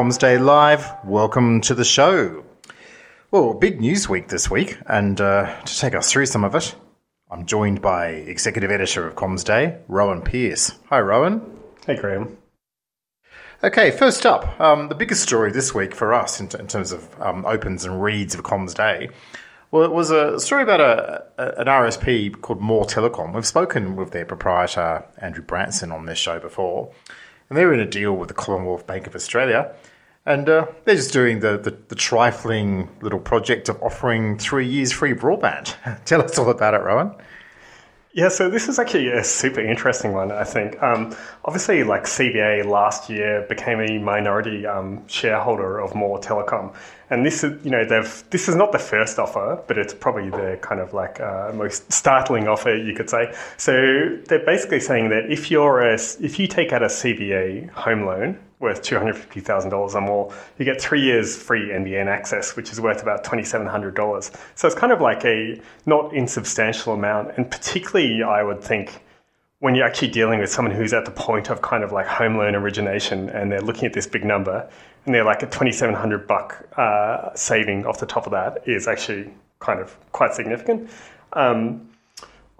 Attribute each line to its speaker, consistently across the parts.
Speaker 1: Comms Day Live. Welcome to the show. Well, big news week this week, and uh, to take us through some of it, I'm joined by Executive Editor of Comms Day, Rowan Pearce. Hi, Rowan.
Speaker 2: Hey, Graham.
Speaker 1: Okay, first up, um, the biggest story this week for us in, t- in terms of um, opens and reads of Comms Day well, it was a story about a, a, an RSP called More Telecom. We've spoken with their proprietor, Andrew Branson, on this show before, and they were in a deal with the Commonwealth Bank of Australia. And uh, they're just doing the, the, the, trifling little project of offering three years free broadband. Tell us all about it, Rowan.
Speaker 2: Yeah, so this is actually a super interesting one, I think. Um, obviously, like CBA last year became a minority um, shareholder of More Telecom. And this is, you know, they've this is not the first offer, but it's probably the kind of like uh, most startling offer you could say. So they're basically saying that if you're a, if you take out a CBA home loan worth two hundred fifty thousand dollars or more, you get three years free NBN access, which is worth about twenty seven hundred dollars. So it's kind of like a not insubstantial amount, and particularly I would think when you're actually dealing with someone who's at the point of kind of like home loan origination and they're looking at this big number and they're like a 2700 buck uh, saving off the top of that is actually kind of quite significant. Um,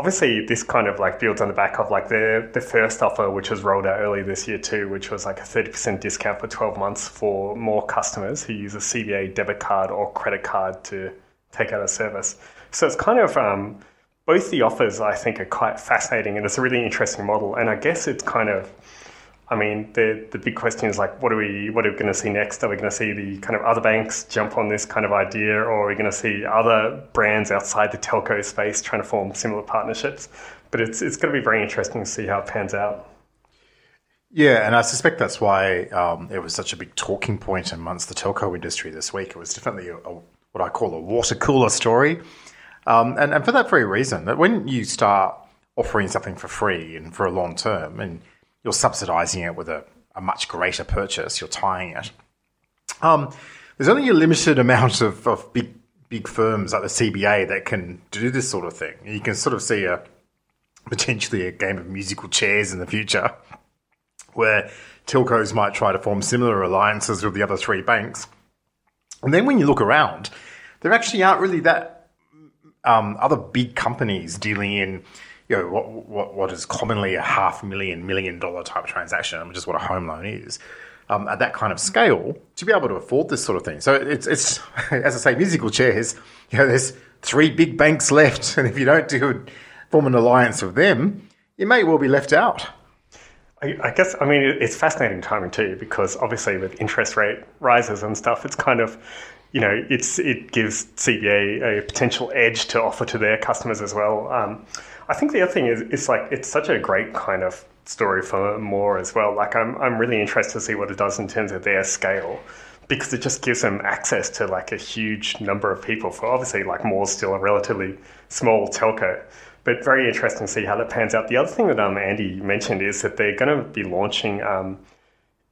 Speaker 2: obviously, this kind of like builds on the back of like the, the first offer, which was rolled out early this year too, which was like a 30% discount for 12 months for more customers who use a CBA debit card or credit card to take out a service. So it's kind of um, both the offers I think are quite fascinating and it's a really interesting model. And I guess it's kind of, I mean, the the big question is like, what are we what are we going to see next? Are we going to see the kind of other banks jump on this kind of idea, or are we going to see other brands outside the telco space trying to form similar partnerships? But it's it's going to be very interesting to see how it pans out.
Speaker 1: Yeah, and I suspect that's why um, it was such a big talking point amongst the telco industry this week. It was definitely a, a, what I call a water cooler story. Um, and, and for that very reason, that when you start offering something for free and for a long term, and you're subsidizing it with a, a much greater purchase, you're tying it. Um, there's only a limited amount of, of big big firms like the CBA that can do this sort of thing. You can sort of see a potentially a game of musical chairs in the future where telcos might try to form similar alliances with the other three banks. And then when you look around, there actually aren't really that um, other big companies dealing in you know what, what what is commonly a half million million dollar type transaction, which is what a home loan is. Um, at that kind of scale, to be able to afford this sort of thing. So it's it's as I say, musical chairs. You know, there's three big banks left, and if you don't do form an alliance with them, you may well be left out.
Speaker 2: I, guess I mean it's fascinating timing too because obviously with interest rate rises and stuff, it's kind of you know, it's it gives CBA a potential edge to offer to their customers as well. Um, I think the other thing is it's like it's such a great kind of story for more as well. Like I'm I'm really interested to see what it does in terms of their scale because it just gives them access to like a huge number of people. For obviously, like More's still a relatively small telco, but very interesting to see how that pans out. The other thing that um, Andy mentioned is that they're going to be launching. Um,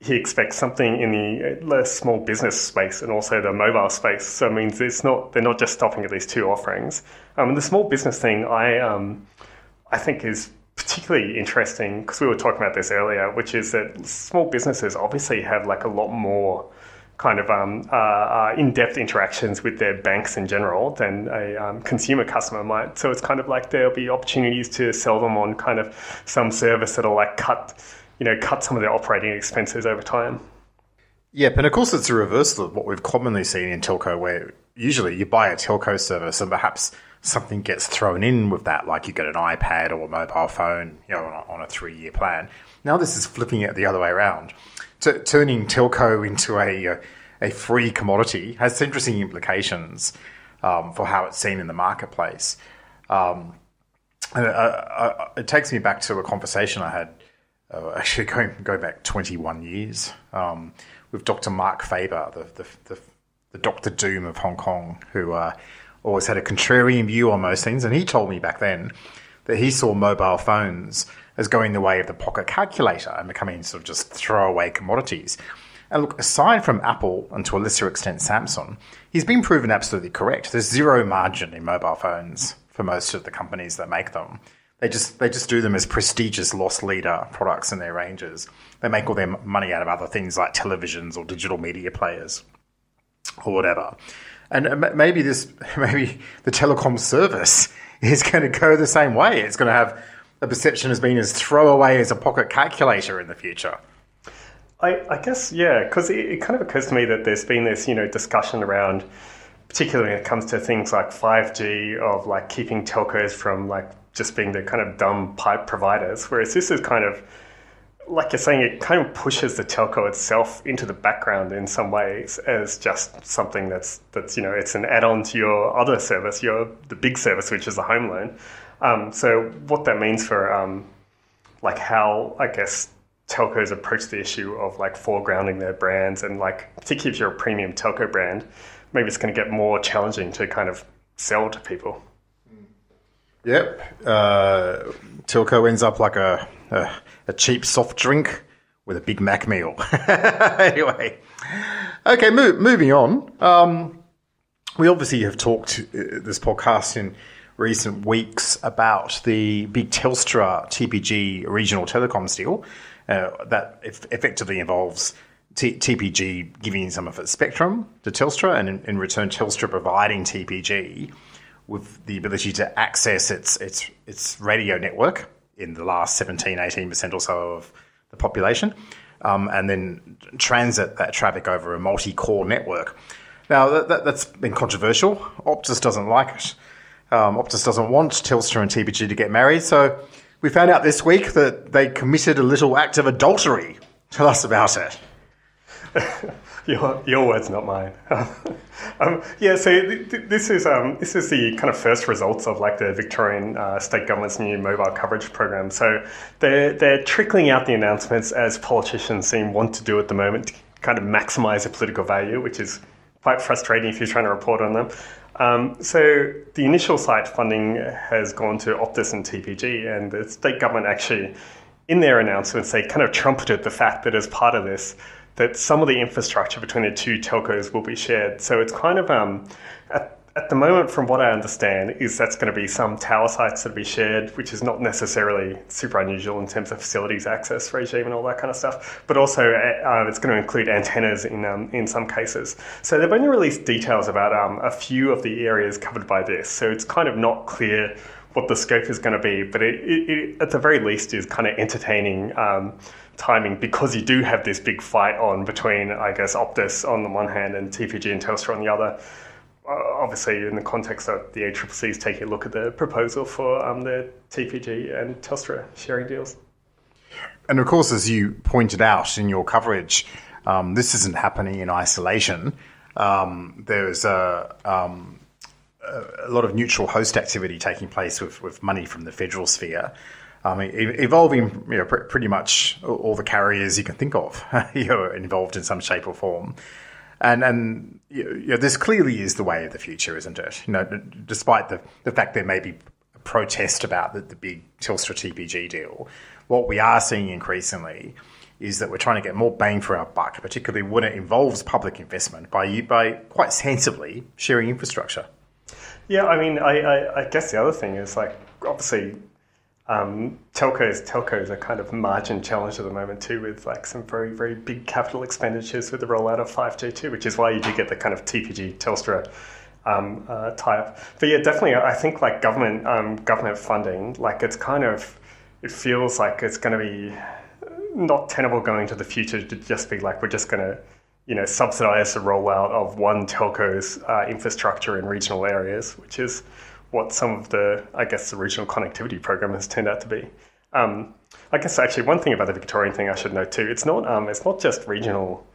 Speaker 2: he expects something in the uh, small business space and also the mobile space. So it means it's not they're not just stopping at these two offerings. Um, and the small business thing, I um, I think is particularly interesting because we were talking about this earlier, which is that small businesses obviously have like a lot more kind of um, uh, uh, in-depth interactions with their banks in general than a um, consumer customer might. So it's kind of like there'll be opportunities to sell them on kind of some service that'll like cut you know, cut some of their operating expenses over time.
Speaker 1: Yep, and of course it's a reversal of what we've commonly seen in telco, where usually you buy a telco service and perhaps something gets thrown in with that, like you get an iPad or a mobile phone, you know, on a, on a three-year plan. Now this is flipping it the other way around, T- turning telco into a a free commodity has interesting implications um, for how it's seen in the marketplace. Um, uh, uh, it takes me back to a conversation I had uh, actually going go back 21 years um, with Dr. Marc Faber, the, the, the, the, Doctor Doom of Hong Kong, who uh, always had a contrarian view on most things. And he told me back then that he saw mobile phones as going the way of the pocket calculator and becoming sort of just throwaway commodities. And look, aside from Apple and to a lesser extent Samsung, he's been proven absolutely correct. There's zero margin in mobile phones for most of the companies that make them. They just they just do them as prestigious loss leader products in their ranges. They make all their money out of other things like televisions or digital media players or whatever. And maybe this maybe the telecom service is going to go the same way. It's going to have a perception as being as throwaway as a pocket calculator in the future.
Speaker 2: I, I guess yeah, because it, it kind of occurs to me that there's been this you know discussion around particularly when it comes to things like 5G, of like keeping telcos from like just being the kind of dumb pipe providers. Whereas this is kind of, like you're saying, it kind of pushes the telco itself into the background in some ways as just something that's that's you know it's an add-on to your other service, your the big service which is the home loan. Um, so what that means for um, like how I guess telcos approach the issue of like foregrounding their brands and like particularly if you're a premium telco brand maybe it's going to get more challenging to kind of sell to people.
Speaker 1: Yep. Uh, Telco ends up like a, a, a, cheap soft drink with a Big Mac meal. anyway. Okay, moving on. Um, we obviously have talked uh, this podcast in recent weeks about the big Telstra TPG regional telecoms deal uh, that effectively involves T- TPG giving some of its spectrum to Telstra, and in, in, return, Telstra providing TPG with the ability to access its its its radio network in the last 17, 18 percent or so of the population, um, and then transit that traffic over a multi-core network. Now that, that, has been controversial. Optus doesn't like it. Um, Optus doesn't want Telstra and TPG to get married, so we found out this week that they committed a little act of adultery. Tell us about it.
Speaker 2: your your words, not mine. um, yeah, so th- th- this is um, this is the kind of first results of like the Victorian uh, state government's new mobile coverage program. So they're they're trickling out the announcements as politicians seem want to do at the moment to kind of maximise the political value, which is quite frustrating if you're trying to report on them. Um, so the initial site funding has gone to Optus and TPG, and the state government actually, in their announcements, they kind of trumpeted the fact that as part of this that some of the infrastructure between the two telcos will be shared. So it's kind of um, at, at the moment, from what I understand, is that's going to be some tower sites that will be shared, which is not necessarily super unusual in terms of facilities access regime and all that kind of stuff. But also, uh, it's going to include antennas in um, in some cases. So they've only released details about um, a few of the areas covered by this. So it's kind of not clear what the scope is going to be, but it, it, it at the very least is kind of entertaining. Um, timing because you do have this big fight on between, I guess, Optus on the one hand and TPG and Telstra on the other. Uh, obviously, in the context of the ACCC is taking a look at the proposal for um, the TPG and Telstra sharing deals.
Speaker 1: And of course, as you pointed out in your coverage, um, this isn't happening in isolation. Um, there's a, um, a lot of neutral host activity taking place with, with money from the federal sphere um, evolving you know, pr- pretty much all the carriers you can think of you know, involved in some shape or form. And and you know, this clearly is the way of the future, isn't it? You know, despite the, the fact there may be a protest about the, the big Telstra TPG deal, what we are seeing increasingly is that we're trying to get more bang for our buck, particularly when it involves public investment by by quite sensibly sharing infrastructure.
Speaker 2: Yeah, I mean, I, I, I guess the other thing is like obviously um, telcos telcos are kind of margin challenged at the moment too, with like some very very big capital expenditures with the rollout of five G too, which is why you do get the kind of TPG Telstra um, uh, type. But yeah, definitely, I think like government um, government funding, like it's kind of it feels like it's going to be not tenable going to the future to just be like we're just going to you know subsidize the rollout of one telco's uh, infrastructure in regional areas, which is what some of the, I guess, the regional connectivity program has turned out to be. Um, I guess actually one thing about the Victorian thing I should note too, it's not um, it's not just regional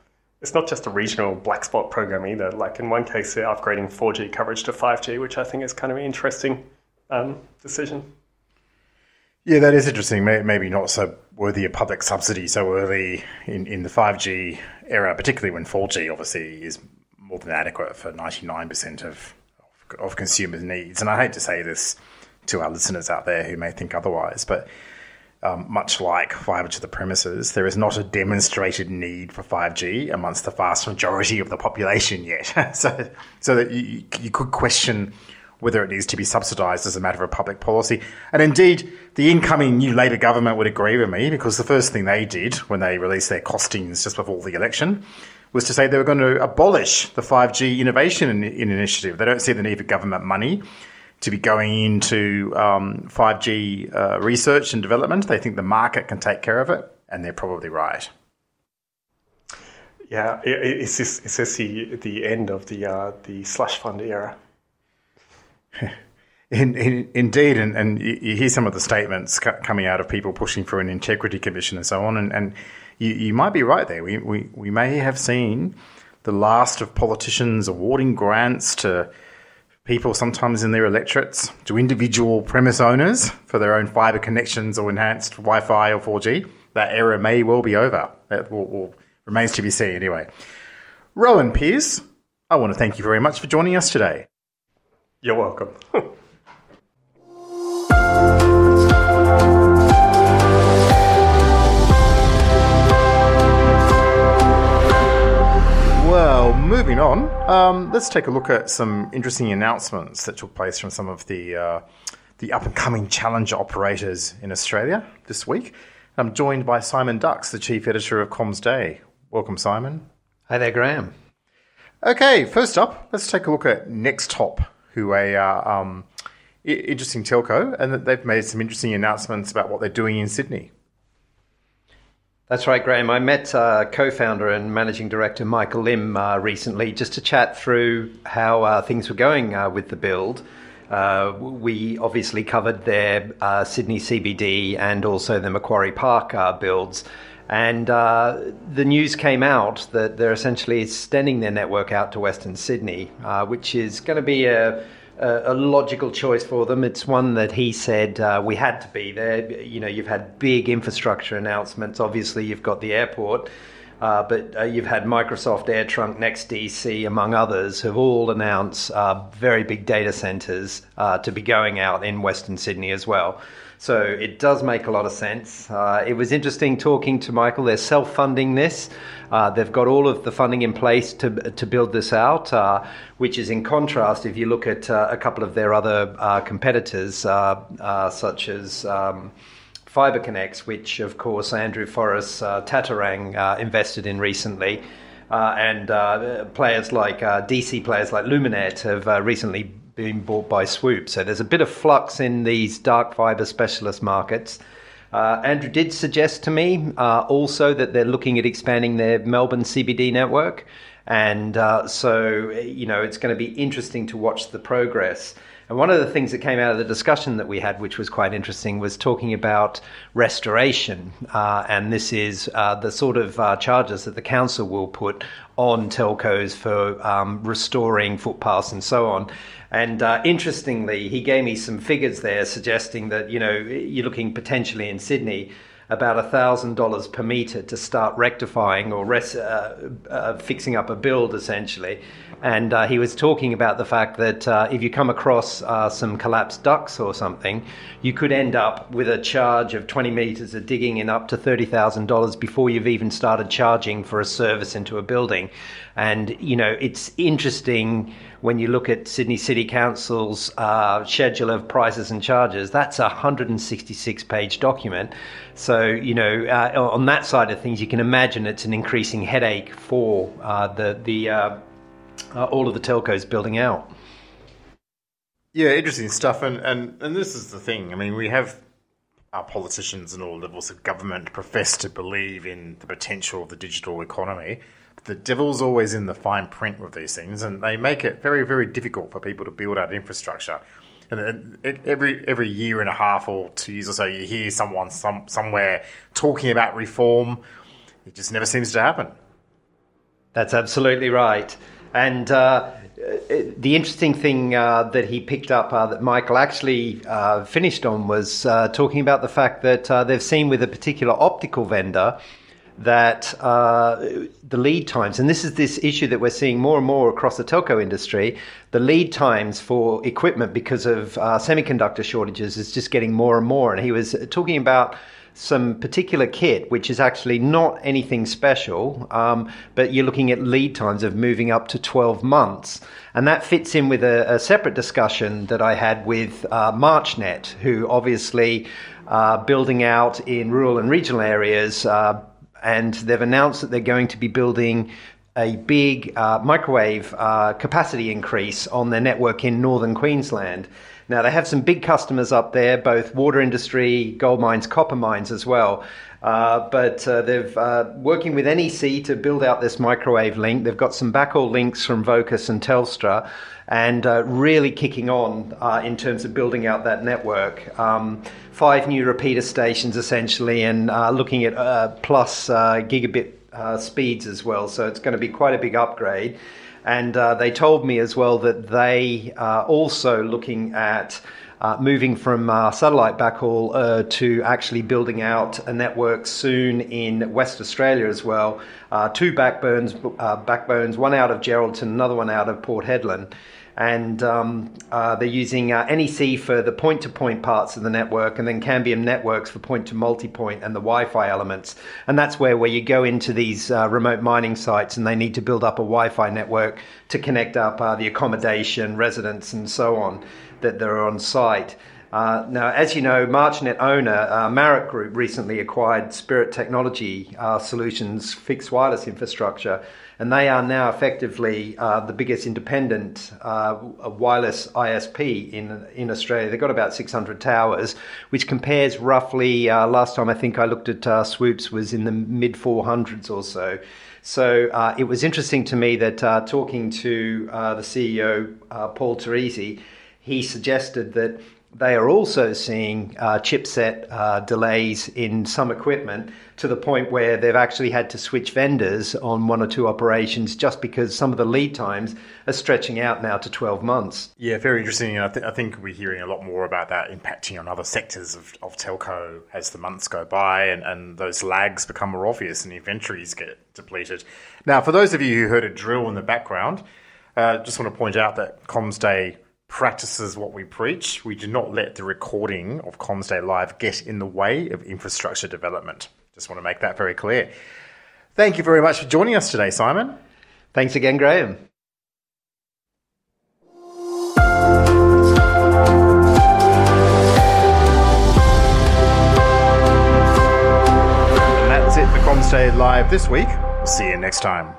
Speaker 2: it's not just a regional black spot program either. Like in one case, they're upgrading 4G coverage to 5G, which I think is kind of an interesting um, decision.
Speaker 1: Yeah, that is interesting. Maybe not so worthy of public subsidy so early in, in the 5G era, particularly when 4G obviously is more than adequate for 99% of of consumers' needs. And I hate to say this to our listeners out there who may think otherwise, but um, much like fiber to the premises, there is not a demonstrated need for 5G amongst the vast majority of the population yet. so, so that you, you could question whether it needs to be subsidised as a matter of public policy. And indeed, the incoming new Labor government would agree with me because the first thing they did when they released their costings just before the election was to say they were going to abolish the 5G innovation initiative. They don't see the need for government money to be going into um, 5G uh, research and development. They think the market can take care of it, and they're probably right.
Speaker 2: Yeah, is this is this the the end of the uh, the slush fund era?
Speaker 1: In, in, indeed, and, and you hear some of the statements coming out of people pushing for an integrity commission and so on, and, and you, you might be right there. We, we, we may have seen the last of politicians awarding grants to people sometimes in their electorates, to individual premise owners for their own fibre connections or enhanced Wi Fi or 4G. That era may well be over. That will, will, remains to be seen anyway. Rowan Pearce, I want to thank you very much for joining us today.
Speaker 2: You're welcome.
Speaker 1: um, let's take a look at some interesting announcements that took place from some of the uh, the up and coming challenger operators in Australia this week. I'm joined by Simon Dux, the chief editor of Comms Day. Welcome, Simon.
Speaker 3: Hi there, Graham.
Speaker 1: Okay, first up, let's take a look at Nextop who are um, interesting telco, and that they've made some interesting announcements about what they're doing in Sydney.
Speaker 3: That's right, Graham. I met uh, co-founder and managing director Michael Lim uh, recently just to chat through how uh, things were going uh, with the build. Uh, we obviously covered their uh, Sydney CBD and also the Macquarie Park builds. And the news came out that they're essentially extending their network out to Western Sydney, which is going to be a, a, logical choice for them. It's one that he said uh, we had to be there. You know, you've had big infrastructure announcements. Obviously, you've got the airport. Uh, but uh, you've had Microsoft AirTrunk, NextDC, among others, have all announced uh, very big data centers uh, to be going out in Western Sydney as well. So it does make a lot of sense. Uh, it was interesting talking to Michael. They're self funding this. Uh, they've got all of the funding in place to, to build this out, uh, which is in contrast if you look at uh, a couple of their other uh, competitors, uh, such as. Um, FibreconX, which of course Andrew Forrest Tattarang invested in recently, and players like DC players like Luminet have recently being bought by Swoop. So there's a bit of flux in these dark fiber specialist markets. Uh, Andrew did suggest to me uh, also that they're looking at expanding their Melbourne CBD network. And uh, so, you know, it's going to be interesting to watch the progress. And one of the things that came out of the discussion that we had, which was quite interesting, was talking about restoration. Uh, and this is uh, the sort of uh, charges that the council will put on telcos for um, restoring footpaths and so on. And uh, interestingly, he gave me some figures there suggesting that, you know, you're looking potentially in Sydney about $1,000 per metre to start rectifying or res- uh, uh, fixing up a build essentially. And uh, he was talking about the fact that uh, if you come across uh, some collapsed ducts or something, you could end up with a charge of 20 metres of digging in up to $30,000 before you've even started charging for a service into a building. And, you know, it's interesting when you look at Sydney City Council's uh, schedule of prices and charges, that's a 166 page document. So, you know, uh, on that side of things, you can imagine it's an increasing headache for uh, the, the uh, uh, all of the telcos building out.
Speaker 1: Yeah, interesting stuff. And, and, and this is the thing. I mean, we have our politicians and all levels of government profess to believe in the potential of the digital economy the devil's always in the fine print with these things, and they make it very, very difficult for people to build out infrastructure. And every every year and a half or two years or so, you hear someone some somewhere talking about reform. It just never seems to happen.
Speaker 3: That's absolutely right. And uh, the interesting thing uh, that he picked up uh, that Michael actually uh, finished on was uh, talking about the fact that uh, they've seen with a particular optical vendor that uh, the lead times, and this is this issue that we're seeing more and more across the telco industry, the lead times for equipment because of uh, semiconductor shortages is just getting more and more. And he was talking about some particular kit, which is actually not anything special, um, but you're looking at lead times of moving up to 12 months. And that fits in with a, a separate discussion that I had with uh, MarchNet, who obviously are building out in rural and regional areas. Uh, and they've announced that they're going to be building a big uh, microwave uh, capacity increase on their network in northern Queensland. Now, they have some big customers up there, both water industry, gold mines, copper mines as well. Uh, but uh, they've uh, working with NEC to build out this microwave link. They've got some backhaul links from Vocus and Telstra, and uh, really kicking on uh, in terms of building out that network. Um, five new repeater stations essentially, and looking at plus gigabit speeds as well. So it's going to be quite a big upgrade. And they told me as well that they are also looking at uh, moving from uh, satellite backhaul uh, to actually building out a network soon in West Australia as well. Uh, two backbones, uh, backbones, one out of Geraldton, another one out of Port Hedland and um, uh, they're using uh, NEC for the point-to-point parts of the network, and then Cambium networks for point-to-multipoint and the Wi-Fi elements. And that's where where you go into these uh, remote mining sites, and they need to build up a Wi-Fi network to connect up uh, the accommodation, residents, and so on that they're on site. Uh, now, as you know, MarchNet owner uh, Group recently acquired Spirit Technology uh, Solutions fixed wireless infrastructure, and they are now effectively uh, the biggest independent uh, wireless ISP in in Australia. They've got about 600 towers, which compares roughly. Uh, last time I think I looked at Swoops was in the mid 400s or so. So it was interesting to me that talking to the CEO, Paul Torrisi, he suggested that they are also seeing uh, chipset uh, delays in some equipment to the point where they've actually had to switch vendors on one or two operations just because some of the lead times are stretching out now to 12 months.
Speaker 1: Yeah, very interesting. I, th- I think we're hearing a lot more about that impacting on other sectors of, of telco as the months go by and, and those lags become more obvious and inventories get depleted. Now, for those of you who heard a drill in the background, uh, just want to point out that Comms Day practices what we preach. We do not let the recording of Comms Day Live get in the way of infrastructure development. Just want to make that very clear. Thank you very much for joining us today, Simon.
Speaker 3: Thanks again, Graham.
Speaker 1: And that's it for Comms Day Live this week. We'll see you next time.